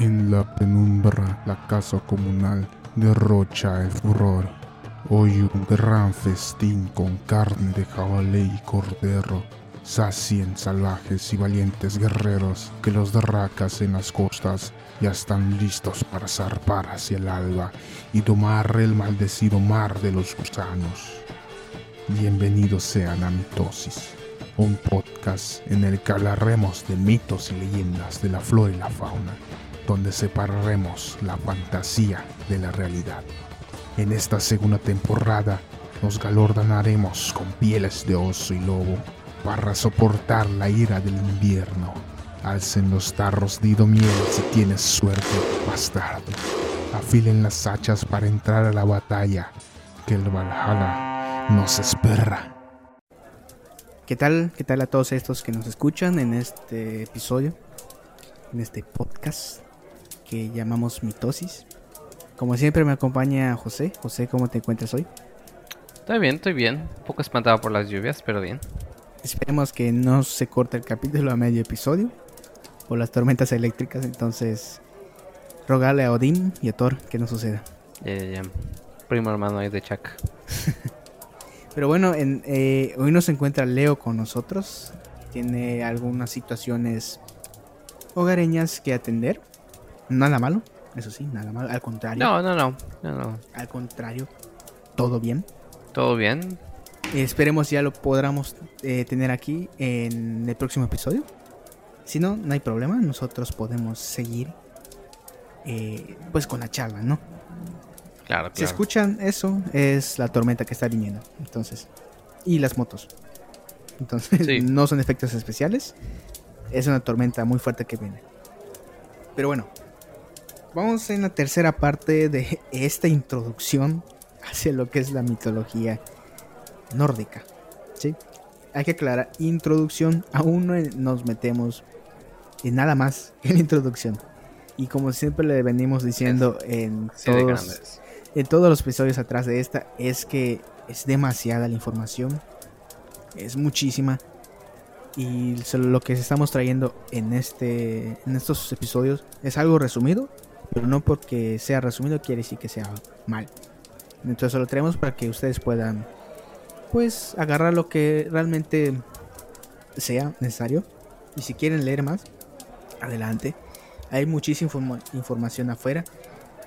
En la penumbra, la casa comunal derrocha el furor. Hoy un gran festín con carne de jabalí y cordero. Sacien salvajes y valientes guerreros que los derracas en las costas ya están listos para zarpar hacia el alba y tomar el maldecido mar de los gusanos. Bienvenidos sean a Mitosis, un podcast en el que hablaremos de mitos y leyendas de la flora y la fauna donde separaremos la fantasía de la realidad. En esta segunda temporada nos galordanaremos con pieles de oso y lobo para soportar la ira del invierno. Alcen los tarros de miel si tienes suerte, bastardo. Afilen las hachas para entrar a la batalla, que el Valhalla nos espera. ¿Qué tal? ¿Qué tal a todos estos que nos escuchan en este episodio? En este podcast que llamamos mitosis. Como siempre me acompaña José. José, ¿cómo te encuentras hoy? Estoy bien, estoy bien. Un poco espantado por las lluvias, pero bien. Esperemos que no se corte el capítulo a medio episodio por las tormentas eléctricas. Entonces, rogarle a Odín y a Thor que no suceda. Primo hermano ahí de Chuck. pero bueno, en, eh, hoy nos encuentra Leo con nosotros. Tiene algunas situaciones hogareñas que atender. Nada malo, eso sí, nada malo. Al contrario. No, no, no. no, Al contrario, todo bien. Todo bien. esperemos ya lo podamos eh, tener aquí en el próximo episodio. Si no, no hay problema. Nosotros podemos seguir eh, pues con la charla, ¿no? Claro, claro. Si escuchan eso, es la tormenta que está viniendo. Entonces, y las motos. Entonces, no son efectos especiales. Es una tormenta muy fuerte que viene. Pero bueno, vamos en la tercera parte de esta introducción hacia lo que es la mitología nórdica. ¿sí? Hay que aclarar, introducción, aún no nos metemos en nada más que la introducción. Y como siempre le venimos diciendo en todos, en todos los episodios atrás de esta, es que es demasiada la información. Es muchísima. Y lo que estamos trayendo en, este, en estos episodios es algo resumido, pero no porque sea resumido quiere decir que sea mal. Entonces lo traemos para que ustedes puedan pues agarrar lo que realmente sea necesario. Y si quieren leer más, adelante. Hay muchísima información afuera.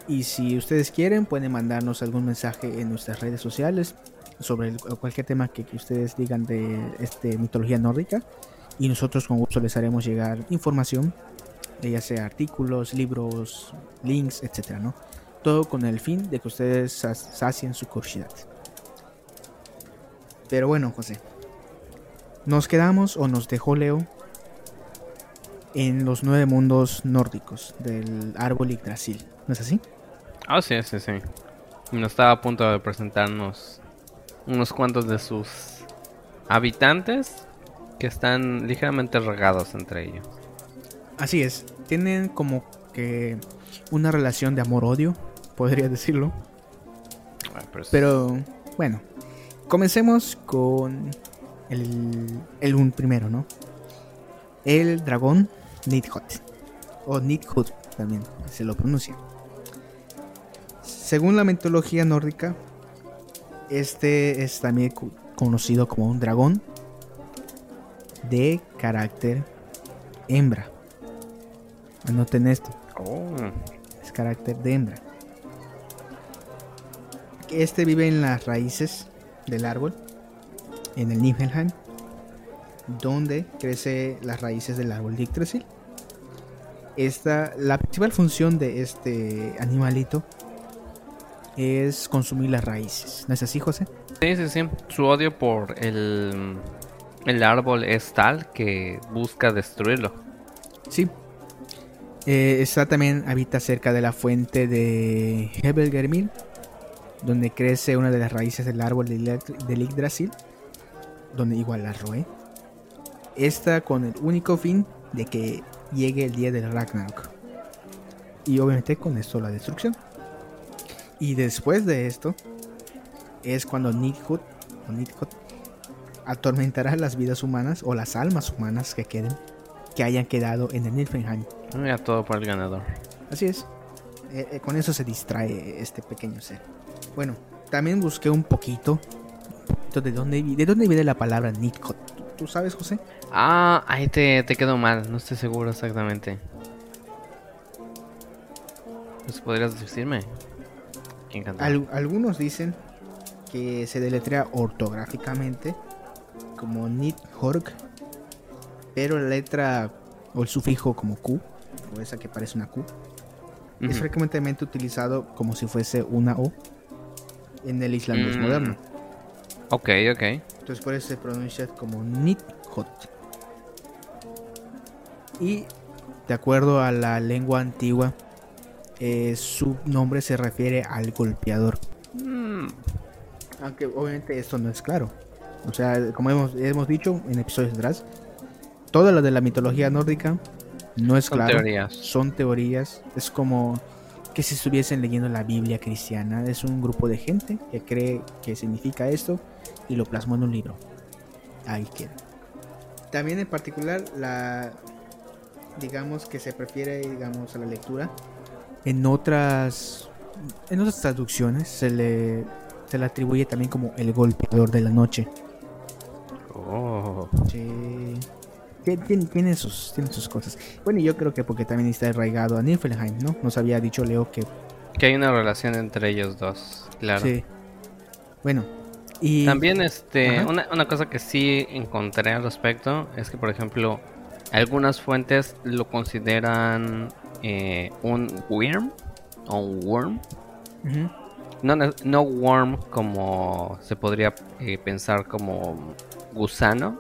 Y si ustedes quieren, pueden mandarnos algún mensaje en nuestras redes sociales sobre cualquier tema que, que, ustedes digan de este mitología nórdica. Y nosotros con gusto les haremos llegar información ya sea artículos, libros, links, etcétera, ¿no? Todo con el fin de que ustedes sacien su curiosidad. Pero bueno, José, nos quedamos o nos dejó Leo en los nueve mundos nórdicos del árbol Yggdrasil, ¿no es así? Ah, sí, sí, sí. Nos estaba a punto de presentarnos unos cuantos de sus habitantes que están ligeramente regados entre ellos. Así es, tienen como que una relación de amor-odio, podría decirlo. pero... bueno, comencemos con el, el un primero, ¿no? El dragón Nidhogg, o Nidhogg también se lo pronuncia. Según la mitología nórdica, este es también conocido como un dragón de carácter hembra. Anoten esto. Oh. Es carácter de hembra. Este vive en las raíces del árbol, en el Niflheim, donde crece las raíces del árbol de Esta, la principal función de este animalito es consumir las raíces. ¿No es así, José? Sí, sí, sí. Su odio por el, el árbol es tal que busca destruirlo. Sí, eh, está también habita cerca de la fuente de Hebelgermil, donde crece una de las raíces del árbol del Yggdrasil, donde igual la roe. Esta con el único fin de que llegue el día del Ragnarok. Y obviamente con esto la destrucción. Y después de esto es cuando Nidhogg, atormentará las vidas humanas o las almas humanas que queden, que hayan quedado en el Niflheim ya todo por el ganador. Así es. Eh, eh, con eso se distrae este pequeño ser. Bueno, también busqué un poquito, de dónde, de dónde viene la palabra Nidhogg. ¿Tú sabes, José? Ah, ahí te, te quedó mal, no estoy seguro exactamente. Pues podrías decirme. algunos dicen que se deletrea ortográficamente como Nidhogg, pero la letra o el sufijo como Q, o esa que parece una Q, es frecuentemente utilizado como si fuese una O en el islandés mm. moderno. Ok, ok. Entonces por eso se pronuncia como Nidhogg. Y de acuerdo a la lengua antigua, eh, su nombre se refiere al golpeador. Mm. Aunque obviamente esto no es claro. O sea, como hemos, hemos dicho en episodios atrás, todo lo de la mitología nórdica no es son claro. Teorías. Son teorías. Es como que si estuviesen leyendo la Biblia cristiana. Es un grupo de gente que cree que significa esto y lo plasmó en un libro. Ahí queda. También en particular la digamos que se prefiere digamos a la lectura en otras en otras traducciones se le se le atribuye también como el golpeador de la noche. Oh. Sí. Tiene, sus, tiene sus cosas. Bueno, y yo creo que porque también está arraigado a Niflheim, ¿no? Nos había dicho Leo que... Que hay una relación entre ellos dos, claro. Sí. Bueno, y... También, este, una, una cosa que sí encontré al respecto es que, por ejemplo, algunas fuentes lo consideran eh, un worm o un worm. no, no worm como se podría eh, pensar como gusano,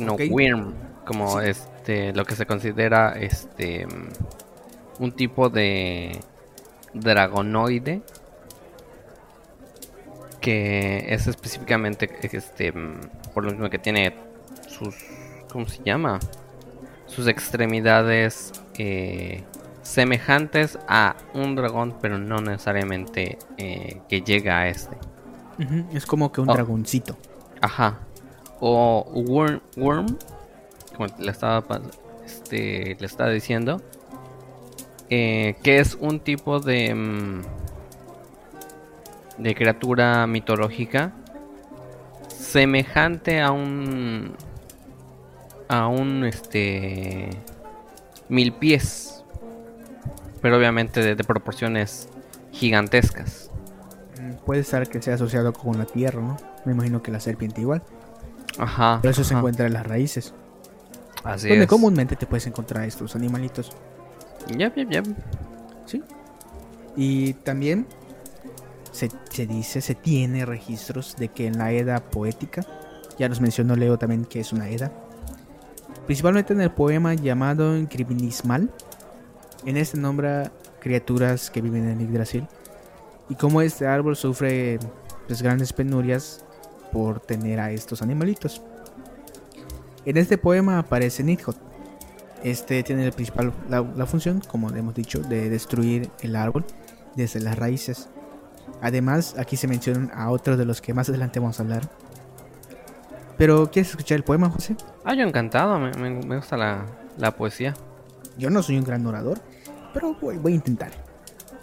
no worm como este lo que se considera este un tipo de dragonoide que es específicamente este por lo mismo que tiene sus ¿cómo se llama? sus extremidades eh, semejantes a un dragón, pero no necesariamente eh, que llega a este. Es como que un oh. dragoncito. Ajá. O worm, worm como le estaba, este, le estaba diciendo, eh, que es un tipo de, mm, de criatura mitológica semejante a un a un este mil pies pero obviamente de, proporciones gigantescas. Mm, puede ser que sea asociado con la tierra no me imagino que la serpiente igual ajá pero eso se encuentra en las raíces. Así donde comúnmente te puedes encontrar estos animalitos. Ya ya ya sí. Y también se, se dice se tiene registros de que en la edad poética ya nos mencionó Leo también que es una edad principalmente en el poema llamado Cribinismal. En este nombra criaturas que viven en Yggdrasil y cómo este árbol sufre pues, grandes penurias por tener a estos animalitos. En este poema aparece Nidhogg. Este tiene la principal la, función, como hemos dicho, de destruir el árbol desde las raíces. Además, aquí se mencionan a otros de los que más adelante vamos a hablar, pero, ¿quieres escuchar el poema, José? Ah, yo encantado, me, gusta la, poesía. Yo no soy un gran orador, pero voy, a intentar.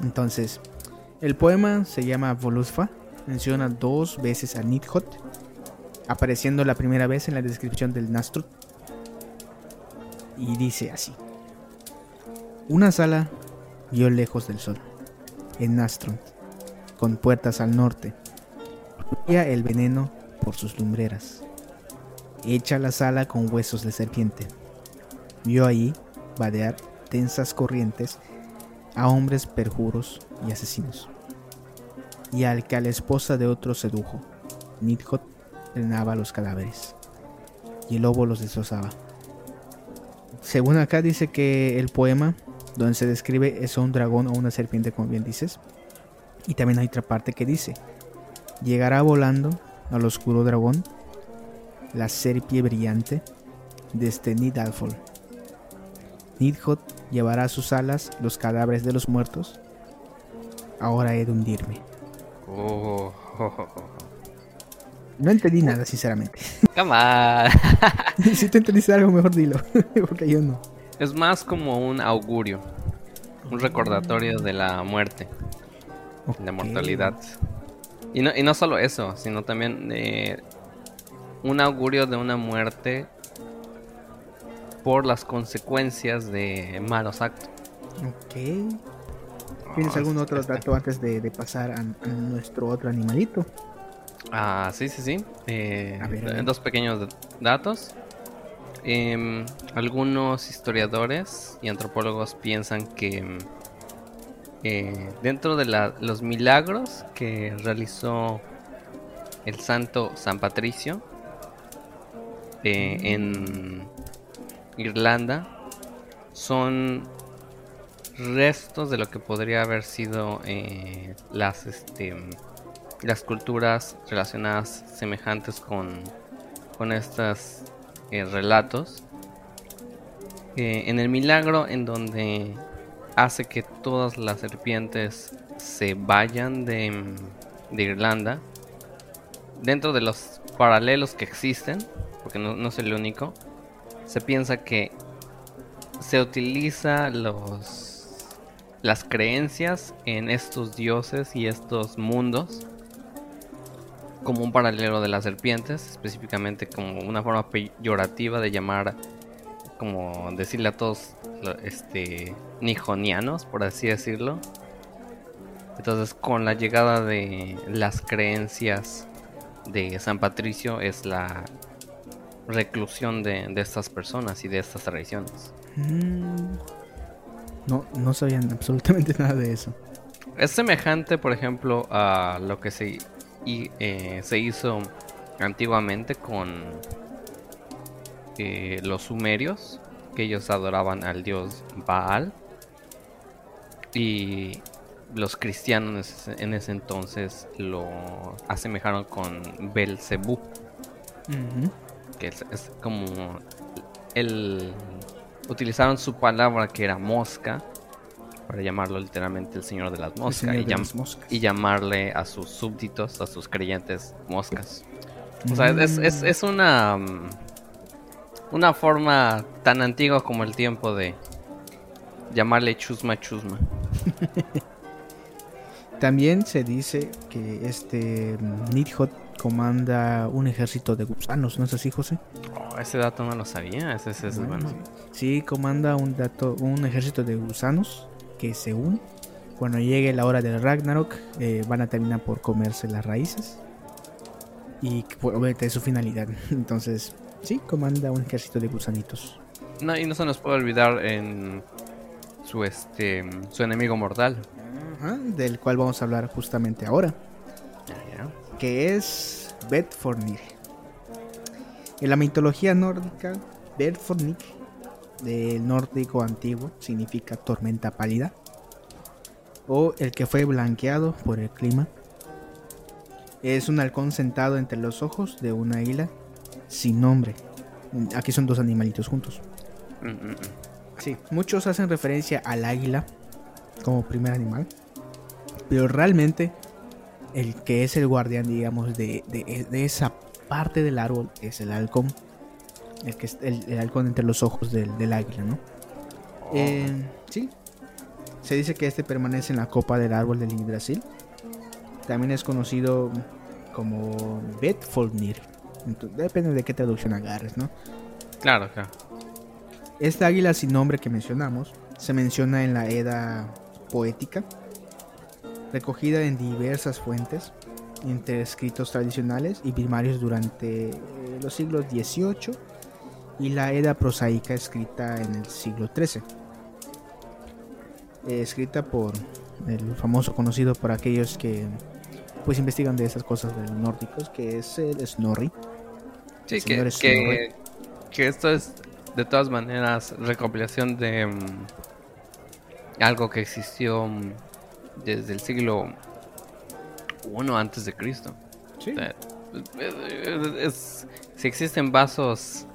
Entonces, el poema se llama Volusfa, menciona dos veces a Nidhogg, apareciendo la primera vez en la descripción del Nastrut. Y dice así: Una sala vio lejos del sol, en Nastrut, con puertas al norte. Fluía el veneno por sus lumbreras hecha la sala con huesos de serpiente. Vio ahí vadear tensas corrientes a hombres perjuros y asesinos. Y al que a la esposa de otro sedujo, Nidhogg drenaba los cadáveres, y el lobo los destrozaba. Según acá dice que el poema donde se describe es un dragón o una serpiente, como bien dices. Y también hay otra parte que dice, llegará volando al oscuro dragón la serpie brillante desde Nidalfol. Nidhogg llevará a sus alas los cadáveres de los muertos. Ahora he de hundirme. Oh. No entendí nada, sinceramente. Come on. si te entendiste algo, mejor dilo. Porque yo no. Es más como un augurio. un recordatorio de la muerte, de mortalidad. Y no, y no solo eso, sino también eh, un augurio de una muerte por las consecuencias de malos actos. Ok. ¿Tienes algún otro dato antes de, pasar a, nuestro otro animalito? Ah, sí, sí, sí. Eh, dos pequeños datos. Em, algunos historiadores y antropólogos piensan que eh, dentro de los milagros que realizó el santo San Patricio eh, en Irlanda son restos de lo que podría haber sido eh, las este, las culturas relacionadas semejantes con con estos eh, relatos. Eh, en el milagro en donde hace que todas las serpientes se vayan de, de Irlanda dentro de los paralelos que existen porque no, no es el único se piensa que se utiliza los las creencias en estos dioses y estos mundos como un paralelo de las serpientes, específicamente como una forma peyorativa de llamar, como decirle a todos, este, nijonianos, por así decirlo. Entonces, con la llegada de las creencias de San Patricio es la reclusión de, estas personas y de estas tradiciones. Mm. No, no sabían absolutamente nada de eso. Es semejante, por ejemplo, a lo que se, eh, se hizo antiguamente con eh, los sumerios, que ellos adoraban al dios Baal. Y los cristianos en ese entonces lo asemejaron con Belcebú, que es como el utilizaron su palabra que era mosca para llamarlo literalmente el señor de las moscas, y, llamarle a sus súbditos, a sus creyentes moscas. O sea, es, es, una mm, una forma tan antigua como el tiempo de llamarle chusma chusma. También se dice que este Nidhot comanda un ejército de gusanos, ¿no es así, José? Oh, ese dato no lo sabía, ese, es bueno. Sí, comanda un, dato, un ejército de gusanos que según cuando llegue la hora del Ragnarok eh, van a terminar por comerse las raíces y obviamente es su finalidad. Entonces, sí, comanda un ejército de gusanitos. No, y no se nos puede olvidar en su este su enemigo mortal, del cual vamos a hablar justamente ahora que es Bedfornir. En la mitología nórdica, Bedfornir, del nórdico antiguo, significa tormenta pálida, o el que fue blanqueado por el clima. Es un halcón sentado entre los ojos de una águila sin nombre. Aquí son dos animalitos juntos. Sí, muchos hacen referencia al águila como primer animal, pero realmente el que es el guardián, digamos, de, esa parte del árbol es el halcón. El que es el, halcón entre los ojos del, águila, ¿no? Oh. Eh, sí. Se dice que este permanece en la copa del árbol del Yggdrasil. También es conocido como Betfolnir. Depende de qué traducción agarres, ¿no? Claro, claro. Esta águila sin nombre que mencionamos se menciona en la Edda poética recogida en diversas fuentes, entre escritos tradicionales y primarios durante eh, los siglos XVIII y la Edda prosaica escrita en el siglo XIII. Eh, escrita por el famoso conocido por aquellos que pues investigan de esas cosas de los nórdicos, que es el Snorri. Sí, que, que, esto es de todas maneras recopilación de mm, algo que existió mm, desde el siglo I antes de Cristo. Sí. si existen vasos,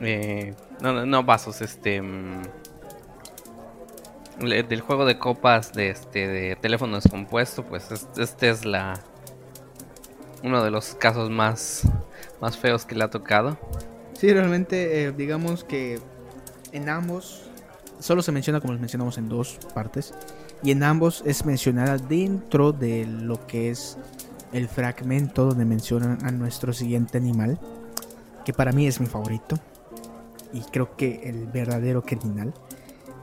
eh, no, no vasos, este, mm, del juego de copas de este de teléfono descompuesto, pues este es la uno de los casos más más feos que le ha tocado. Sí, realmente, eh, digamos que en ambos solo se menciona como les mencionamos en dos partes. Y en ambos es mencionada dentro de lo que es el fragmento donde mencionan a nuestro siguiente animal. Que para mí es mi favorito. Y creo que el verdadero criminal.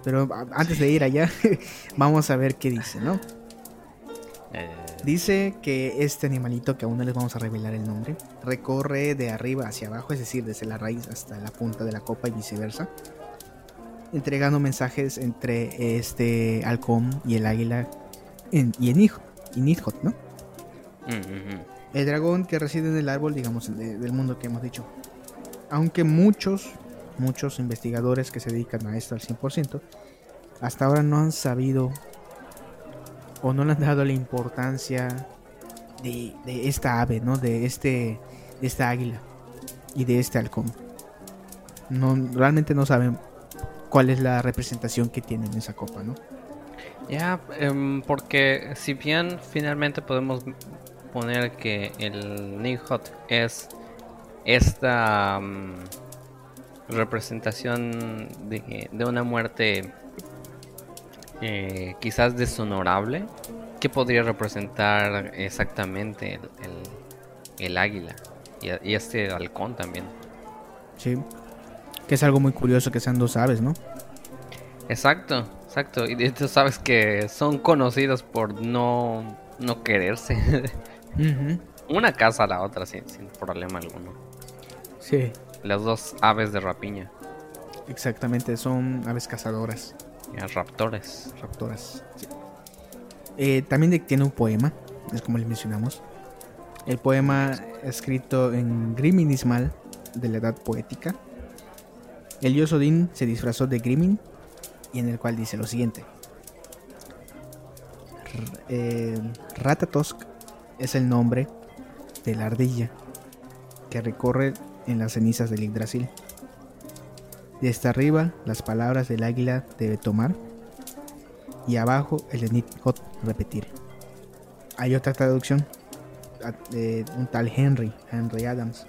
Pero antes de ir allá, vamos a ver qué dice, ¿no? Eh. Dice que este animalito, que aún no les vamos a revelar el nombre, recorre de arriba hacia abajo, es decir, desde la raíz hasta la punta de la copa y viceversa entregando mensajes entre este halcón y el águila en, y en Nidhot, ¿no? Mm, el dragón que reside en el árbol, digamos, del mundo que hemos dicho. Aunque muchos, muchos investigadores que se dedican a esto al 100%, hasta ahora no han sabido o no le han dado la importancia de, esta ave, ¿no? De este de esta águila y de este halcón. No, realmente no saben cuál es la representación que tiene en esa copa, ¿no? Ya, em, porque si bien finalmente podemos poner que el Nighot es esta mm, representación de, una muerte eh, quizás deshonorable, ¿qué podría representar exactamente el, águila y, y, este halcón también? Sí. Que es algo muy curioso que sean dos aves, ¿no? Exacto, exacto. Y tú sabes que son conocidos por no, no quererse. Una casa a la otra sin, problema alguno. Sí. Las dos aves de rapiña. Exactamente, son aves cazadoras. raptores. Raptoras. Eh, también tiene un poema, es como les mencionamos. El poema escrito en Griminismal de la edad poética el dios Odín se disfrazó de Grimin y en el cual dice lo siguiente. Eh, Ratatosk es el nombre de la ardilla que recorre en las cenizas del Yggdrasil. Desde arriba las palabras del águila debe tomar y abajo el de repetir. Hay otra traducción de un tal Henry, Henry Adams.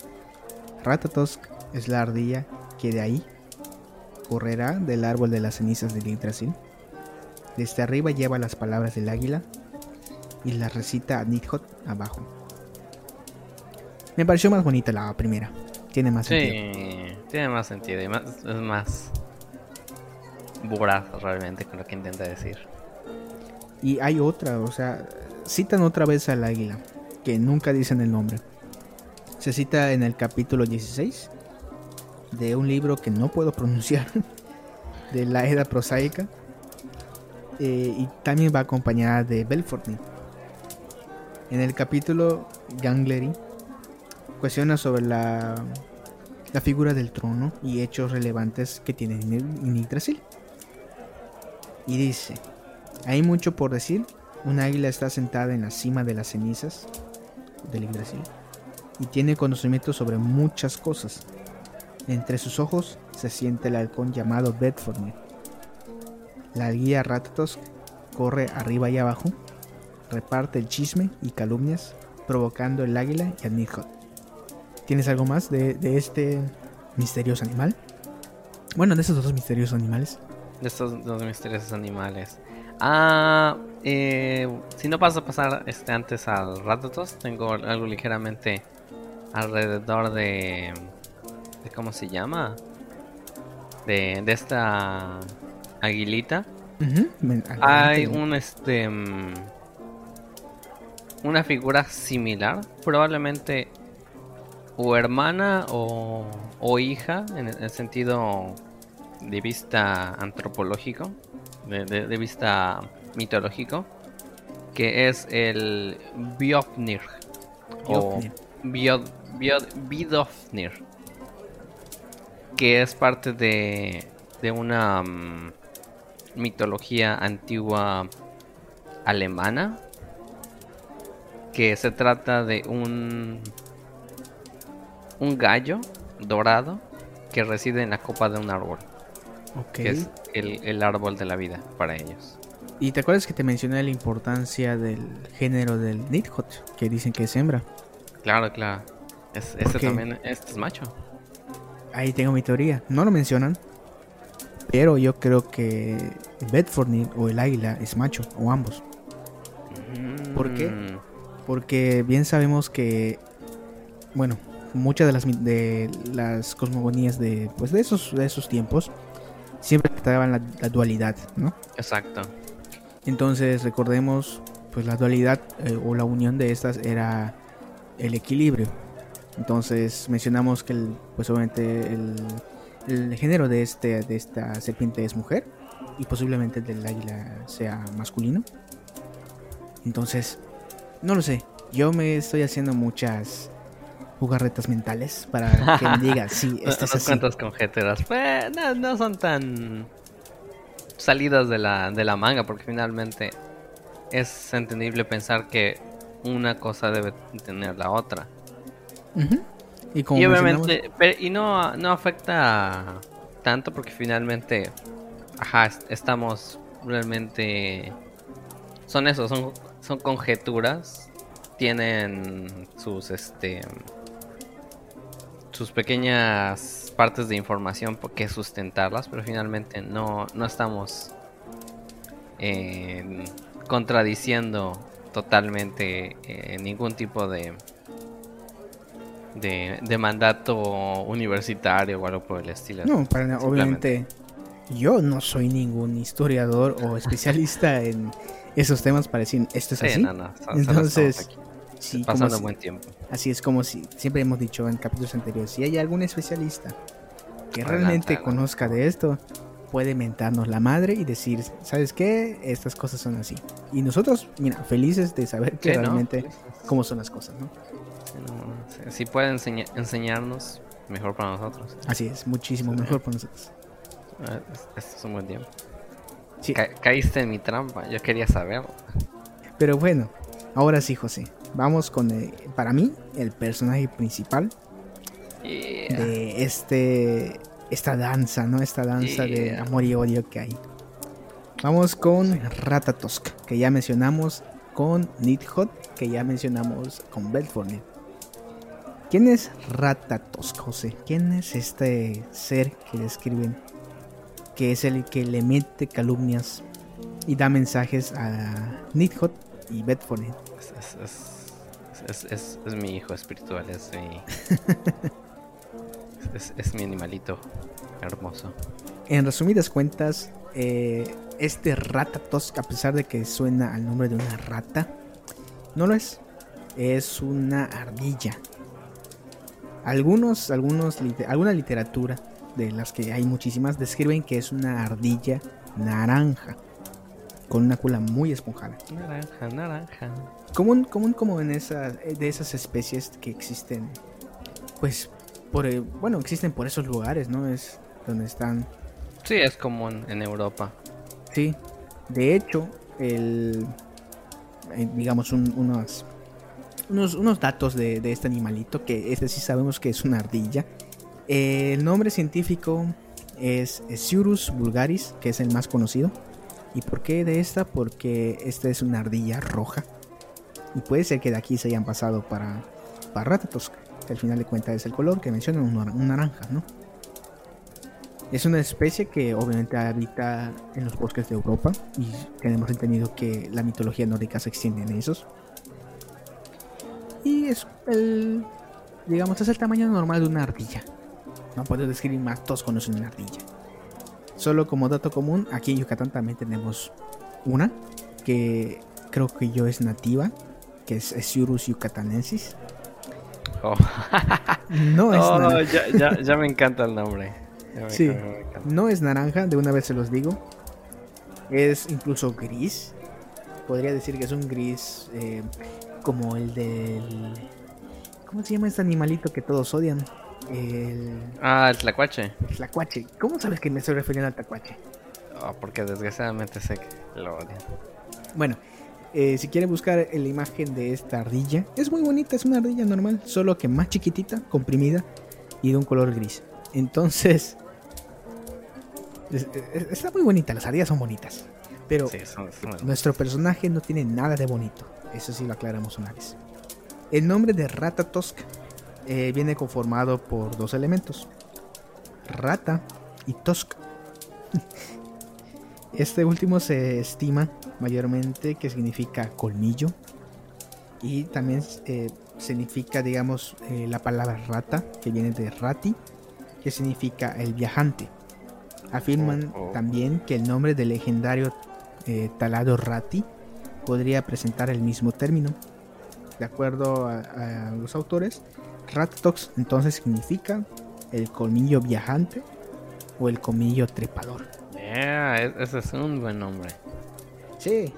Ratatosk es la ardilla que de ahí correrá del árbol de las cenizas del Yggdrasil. Desde arriba lleva las palabras del águila y las recita a Nidhot abajo. Me pareció más bonita la primera. Tiene más sí, tiene más sentido y más, es más voraz realmente con lo que intenta decir. Y hay otra, o sea, citan otra vez al águila, que nunca dicen el nombre. Se cita en el capítulo 16 de un libro que no puedo pronunciar, de la Edad Prosaica. Eh, y también va acompañada de Belfortney. En el capítulo Ganglery cuestiona sobre la, la figura del trono y hechos relevantes que tiene en Yggdrasil. Y dice, hay mucho por decir, un águila está sentada en la cima de las cenizas del Yggdrasil y tiene conocimiento sobre muchas cosas. Entre sus ojos se siente el halcón llamado Bedford. La guía Ratatosk corre arriba y abajo, reparte el chisme y calumnias, provocando el águila y al Nidhot. ¿Tienes algo más de, este misterioso animal? Bueno, de esos dos misteriosos animales. De estos dos misteriosos animales. Ah, eh, si no pasa a pasar este antes al Ratatosk, tengo algo ligeramente alrededor de ¿Cómo se llama? De, de esta aguilita. Hay un este. Mm, una figura similar. Probablemente. O hermana o, o hija. En el, sentido de vista antropológico. De, vista mitológico. Que es el Biofnir. O Bidofnir que es parte de, de una mm, mitología antigua alemana, que se trata de un, un gallo dorado que reside en la copa de un árbol. Que es el, árbol de la vida para ellos. ¿Y te acuerdas que te mencioné la importancia del género del Nidhot? Que dicen que es hembra. Claro, claro. este también este es macho ahí tengo mi teoría. No lo mencionan, Pero yo creo que Bedford o el águila es macho, o ambos. ¿Por qué? Mm. Porque bien sabemos que, bueno, muchas de las, de las cosmogonías de, pues de, esos, de esos tiempos siempre trataban la, dualidad, ¿no? Exacto. Entonces recordemos, pues la dualidad eh, o la unión de estas era el equilibrio. Entonces mencionamos que, el, pues obviamente el, el género de, este, de esta serpiente es mujer y posiblemente el del águila sea masculino. Entonces, no lo sé. Yo me estoy haciendo muchas jugarretas mentales para que me diga, sí, esto es así. cuantas conjeturas. Pues, no, no, son tan salidas de la, de la manga, porque finalmente es entendible pensar que una cosa debe tener la otra. Y, obviamente, y no, no afecta tanto porque finalmente, ajá, estamos realmente... Son eso, son, son conjeturas, tienen sus, este, sus pequeñas partes de información que sustentarlas, pero finalmente no, no estamos eh, contradiciendo totalmente eh, ningún tipo de, de, mandato universitario o algo por el estilo. No, para obviamente yo no soy ningún historiador o especialista en esos temas para decir esto es así. Entonces, sí, pasando buen tiempo. Así es como si siempre hemos dicho en capítulos anteriores, si hay algún especialista que realmente conozca de esto, puede mentarnos la madre y decir, ¿sabes qué? Estas cosas son así. Y nosotros, mira, felices de saber que realmente cómo son las cosas, ¿no? Si pueden enseñarnos, mejor para nosotros. Así es, muchísimo mejor para nosotros. Ah, esto es un buen tiempo. caíste en mi trampa, yo quería saberlo. Pero bueno, ahora sí, José. Vamos con, eh, para mí, el personaje principal de este esta danza, ¿no? Esta danza de amor y odio que hay. Vamos con Ratatosk, que ya mencionamos, con Nidhot, que ya mencionamos con Belfornet. ¿Quién es Ratatosk, José? ¿Quién es este ser que describen? Que es el que le mete calumnias y da mensajes a Nidhot y Bedfornet. Es, es, mi hijo espiritual, es mi... es, mi animalito hermoso. En resumidas cuentas, eh, este Ratatosk, a pesar de que suena al nombre de una rata, no lo es. Es una ardilla. Algunos, algunos, alguna literatura, de las que hay muchísimas, describen que es una ardilla naranja. Con una cola muy esponjada. Naranja, naranja. Común, común como en esa, de esas especies que existen, pues, por, eh, bueno, existen por esos lugares, ¿no? Es donde están. Sí, es común en Europa. Sí. De hecho, el, eh, digamos, unos unos, unos datos de, este animalito, que este sí sabemos que es una ardilla. el nombre científico es Siurus vulgaris, que es el más conocido. ¿Y por qué de esta? Porque esta es una ardilla roja. Y puede ser que de aquí se hayan pasado para, para que al final de cuentas es el color que mencionan, un, naranja, ¿no? Es una especie que obviamente habita en los bosques de Europa y tenemos entendido que la mitología nórdica se extiende en esos. Y es el, digamos, es el tamaño normal de una ardilla. No puedo describir más, todos conocen una ardilla. Solo como dato común, aquí en Yucatán también tenemos una que creo que yo es nativa, que es Siurus yucatanensis. Oh. no es oh, naranja. Ya, me encanta el nombre. sí, no es naranja, de una vez se los digo. Es incluso gris. Podría decir que es un gris eh, como el del... ¿Cómo se llama este animalito que todos odian? El... Ah, el tlacuache. El tlacuache. ¿Cómo sabes que me estoy refiriendo al tlacuache? Oh, porque desgraciadamente sé que lo odian. Bueno, eh, si quieren buscar la imagen de esta ardilla, es muy bonita, es una ardilla normal, solo que más chiquitita, comprimida y de un color gris. Entonces, está muy bonita, las ardillas son bonitas. Pero nuestro personaje no tiene nada de bonito. Eso sí lo aclaramos una vez. El nombre de Ratatosk eh, viene conformado por dos elementos. Rata y Tosk. Este último se estima mayormente que significa colmillo y también eh, significa, digamos, eh, la palabra rata, que viene de rati, que significa el viajante. Afirman oh, oh. también que el nombre del legendario eh, talado rati podría presentar el mismo término. De acuerdo a, los autores, Ratatox entonces significa el colmillo viajante o el colmillo trepador. E-, ese es un buen nombre. Sí,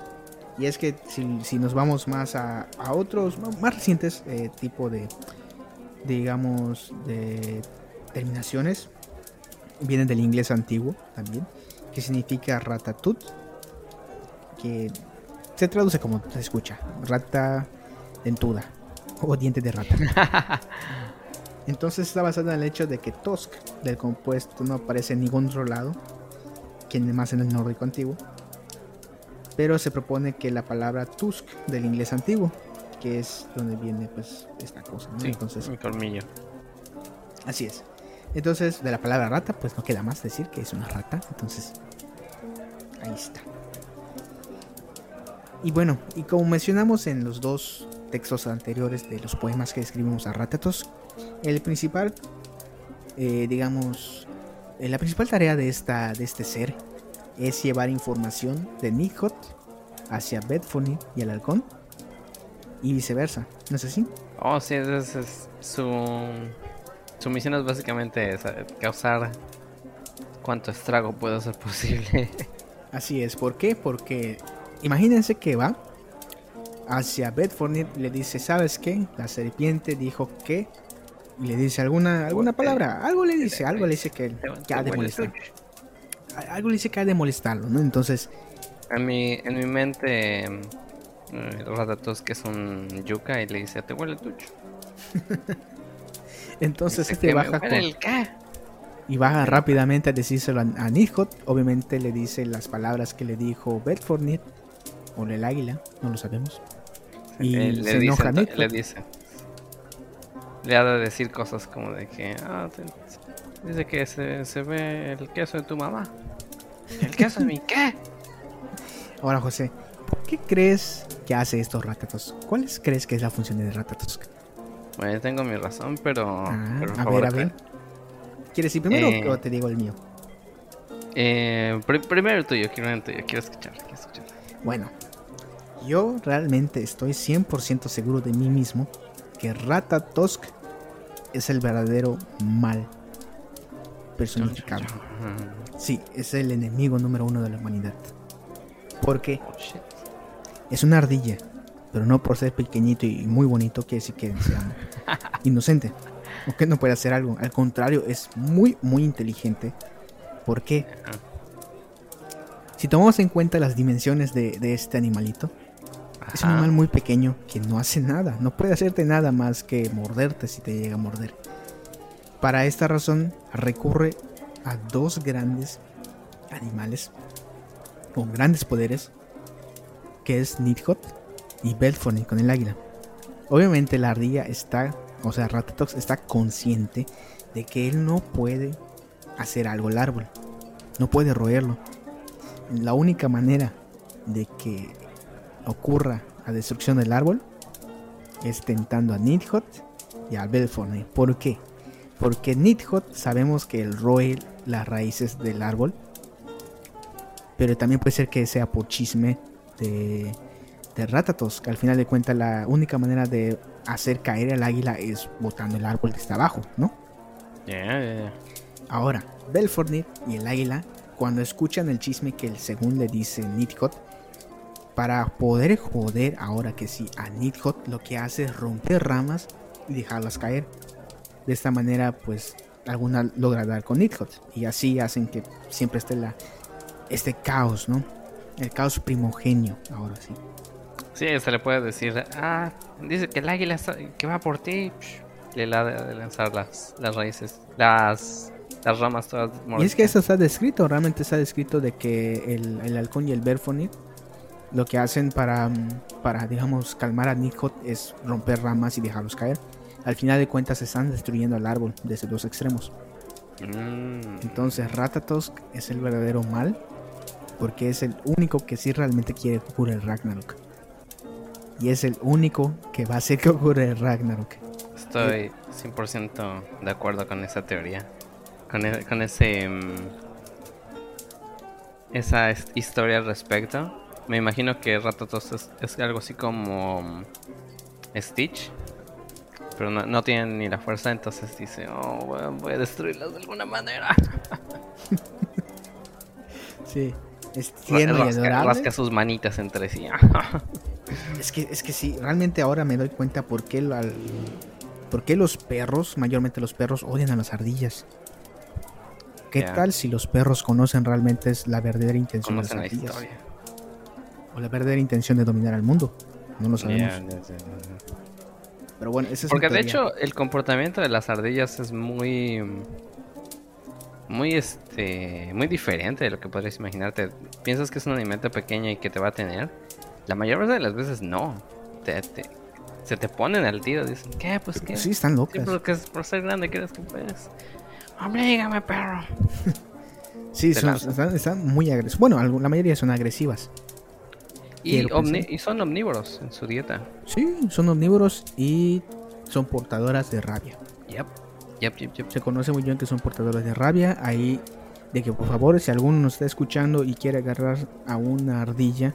y es que si, nos vamos más a, otros más recientes eh, tipo de, digamos, de terminaciones, vienen del inglés antiguo también, que significa ratatut, que se traduce como se escucha, rata dentuda o diente de rata. Entonces está basada en el hecho de que Tusk del compuesto no aparece en ningún otro lado, que más en el nórdico antiguo, pero se propone que la palabra tusk del inglés antiguo, que es donde viene pues esta cosa, ¿no? Entonces, colmillo. Así es. Entonces, de la palabra rata, pues no queda más decir que es una rata. Entonces, ahí está. Y bueno, y como mencionamos en los dos textos anteriores de los poemas que escribimos a Ratatos, el principal, eh, digamos, eh, la principal tarea de, esta, de este ser es llevar información de Nikhot hacia Bedfony y el halcón y viceversa, ¿no es así? Oh, sí, es, su, su misión es básicamente causar cuanto estrago pueda ser posible. Así es, ¿por qué? Porque imagínense que va hacia Bedford y le dice, ¿sabes qué? La serpiente dijo que... Y le dice alguna, alguna palabra, algo le dice, algo le dice que, que ha de molestar algo le dice que ha de molestarlo, ¿no? Entonces. En mi, en mi mente, eh, que es un yuca y le dice, te huele tucho. Entonces este baja con... Y baja rápidamente a decírselo a, a Obviamente le dice las palabras que le dijo Bedford o el águila, no lo sabemos. Y le, se enoja dice, Le dice. Le ha de decir cosas como de que, ah, dice que se, se ve el queso de tu mamá. ¿El queso de mi qué? Ahora, José, qué crees que hace estos ratatos? ¿Cuál crees que es la función de ratatos? Bueno, tengo mi razón, pero. Ah, a ver, a ver. ¿Quieres ir primero o eh, te digo el mío? Eh, primero el tuyo, quiero el tuyo, quiero escuchar, quiero escuchar. Bueno, yo realmente estoy 100% seguro de mí mismo que Ratatosk es el verdadero mal personificado. Sí, es el enemigo número uno de la humanidad. Porque oh, es una ardilla, pero no por ser pequeñito y muy bonito quiere decir que sea inocente o que no puede hacer algo. Al contrario, es muy, muy inteligente. ¿Por qué? Si tomamos en cuenta las dimensiones de, este animalito, es un animal muy pequeño que no hace nada, no puede hacerte nada más que morderte si te llega a morder. Para esta razón recurre a dos grandes animales con grandes poderes, que es Nidhogg y Belfony con el águila. Obviamente la ardilla está, o sea, Ratatox está consciente de que él no puede hacer algo al árbol, no puede roerlo. La única manera de que ocurra la destrucción del árbol es tentando a Nidhogg y a Belfony. ¿Por qué? Porque Nidhogg sabemos que el roe las raíces del árbol. Pero también puede ser que sea por chisme de, de Ratatos, que al final de cuentas la única manera de hacer caer al águila es botando el árbol está abajo, ¿no? Ahora, Belfornit y el águila, cuando escuchan el chisme que según le dice Nidhogg, para poder joder ahora que sí a Nidhogg, lo que hace es romper ramas y dejarlas caer. De esta manera, pues alguna logra dar con Nidhogg y así hacen que siempre esté la este caos, ¿no? El caos primogenio, ahora sí. Sí, se le puede decir, ah, dice que el águila que va por ti, le da de lanzar las, las raíces, las, las ramas todas. Y es que eso está descrito, realmente está descrito de que el, el halcón y el Berfonit lo que hacen para, para digamos, calmar a Nidhogg es romper ramas y dejarlos caer al final de cuentas están destruyendo el árbol desde los extremos. Mm. Entonces Ratatosk es el verdadero mal porque es el único que sí realmente quiere que ocurra el Ragnarok. Y es el único que va a hacer que ocurra el Ragnarok. Estoy 100% de acuerdo con esa teoría. Con, e, con ese... Mm, esa historia al respecto. Me imagino que Ratatosk es, es algo así como mm, Stitch pero no, no tienen ni la fuerza, entonces dice, oh, voy a destruirlas de alguna manera. sí, es tierno y adorable. Rasca sus manitas entre sí. es, que, es que sí, realmente ahora me doy cuenta por qué, por qué los perros, mayormente los perros, odian a las ardillas. ¿Qué tal si los perros conocen realmente la verdadera intención de las ardillas? O la verdadera intención de dominar al mundo. No lo sabemos. Pero bueno, ese es Porque de hecho el comportamiento de las ardillas es muy muy este muy diferente de lo que podrías imaginarte. Piensas que es un alimento pequeño y que te va a tener. La mayor parte de las veces no. se te ponen al tiro, dicen, ¿qué? Pues qué. Sí, están locas. Sí, porque por ser grande crees que puedes. dígame perro. sí, están, muy agresivas. Bueno, la mayoría son agresivas. Y, son omnívoros en su dieta. Sí, son omnívoros y son portadoras de rabia. Yep. Yep, yep, yep. Se conoce muy bien que son portadoras de rabia. Ahí, de que por favor, si alguno nos está escuchando y quiere agarrar a una ardilla,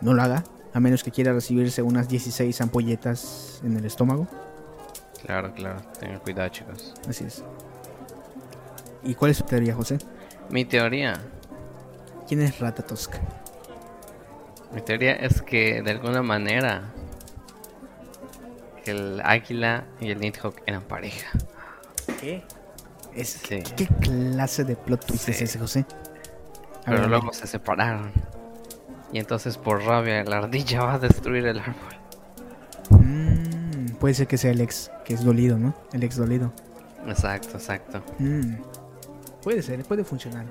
no lo haga. A menos que quiera recibirse unas 16 ampolletas en el estómago. Claro, claro. Tengan cuidado, chicos. Así es. ¿Y cuál es tu teoría, José? Mi teoría. ¿Quién es Ratatosk? Mi teoría es que de alguna manera el águila y el Nidhogg eran pareja. ¿Qué? Es, ¿Qué clase de plot twist es ese, José? Pero luego se separaron. Y entonces por rabia la ardilla va a destruir el árbol. Mm, puede ser que sea el ex, que es dolido, ¿no? El ex dolido. Exacto, exacto. Mm, puede ser, puede funcionar.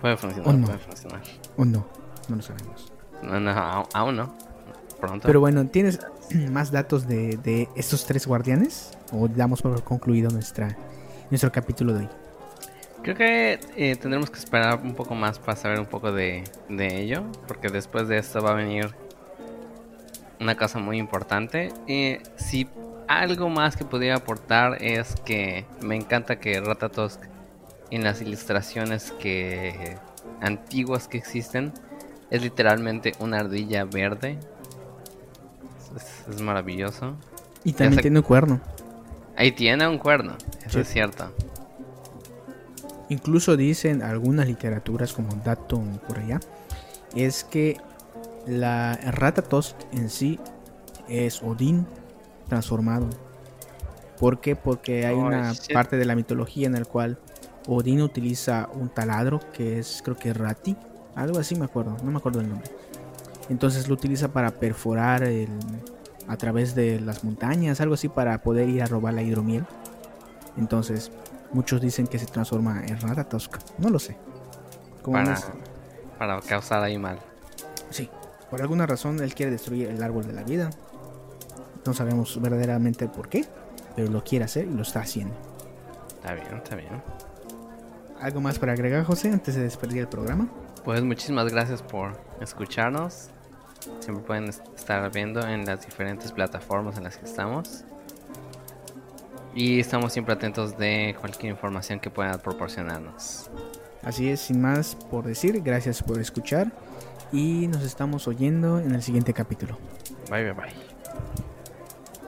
Puede funcionar, puede funcionar. O no, no lo sabemos. No, no, aún no. Pronto. Pero bueno, ¿tienes más datos de, estos tres guardianes? ¿O damos por concluido nuestra, nuestro capítulo de hoy? Creo que eh, tendremos que esperar un poco más para saber un poco de, ello. Porque después de esto va a venir una cosa muy importante. Y si algo más que podría aportar es que me encanta que Ratatosk en las ilustraciones que antiguas que existen es literalmente una ardilla verde. Es, maravilloso. Y también tiene un cuerno. Ahí tiene un cuerno, eso es cierto. Incluso dicen algunas literaturas como dato por allá, es que la Ratatosk en sí es Odín transformado. ¿Por qué? Porque hay una parte de la mitología en la cual Odín utiliza un taladro que es creo que Rati algo así me acuerdo, no me acuerdo el nombre. Entonces lo utiliza para perforar el, a través de las montañas, algo así para poder ir a robar la hidromiel. Entonces, muchos dicen que se transforma en Ratatosk. No lo sé. Para, para causar ahí mal. Sí, por alguna razón él quiere destruir el árbol de la vida. No sabemos verdaderamente por qué, pero lo quiere hacer y lo está haciendo. Está bien, está bien. ¿Algo más para agregar, José, antes de despedir el programa? Pues muchísimas gracias por escucharnos. Siempre pueden estar viendo en las diferentes plataformas en las que estamos. Y estamos siempre atentos de cualquier información que puedan proporcionarnos. Así es, sin más por decir, gracias por escuchar y nos estamos oyendo en el siguiente capítulo. Bye bye bye.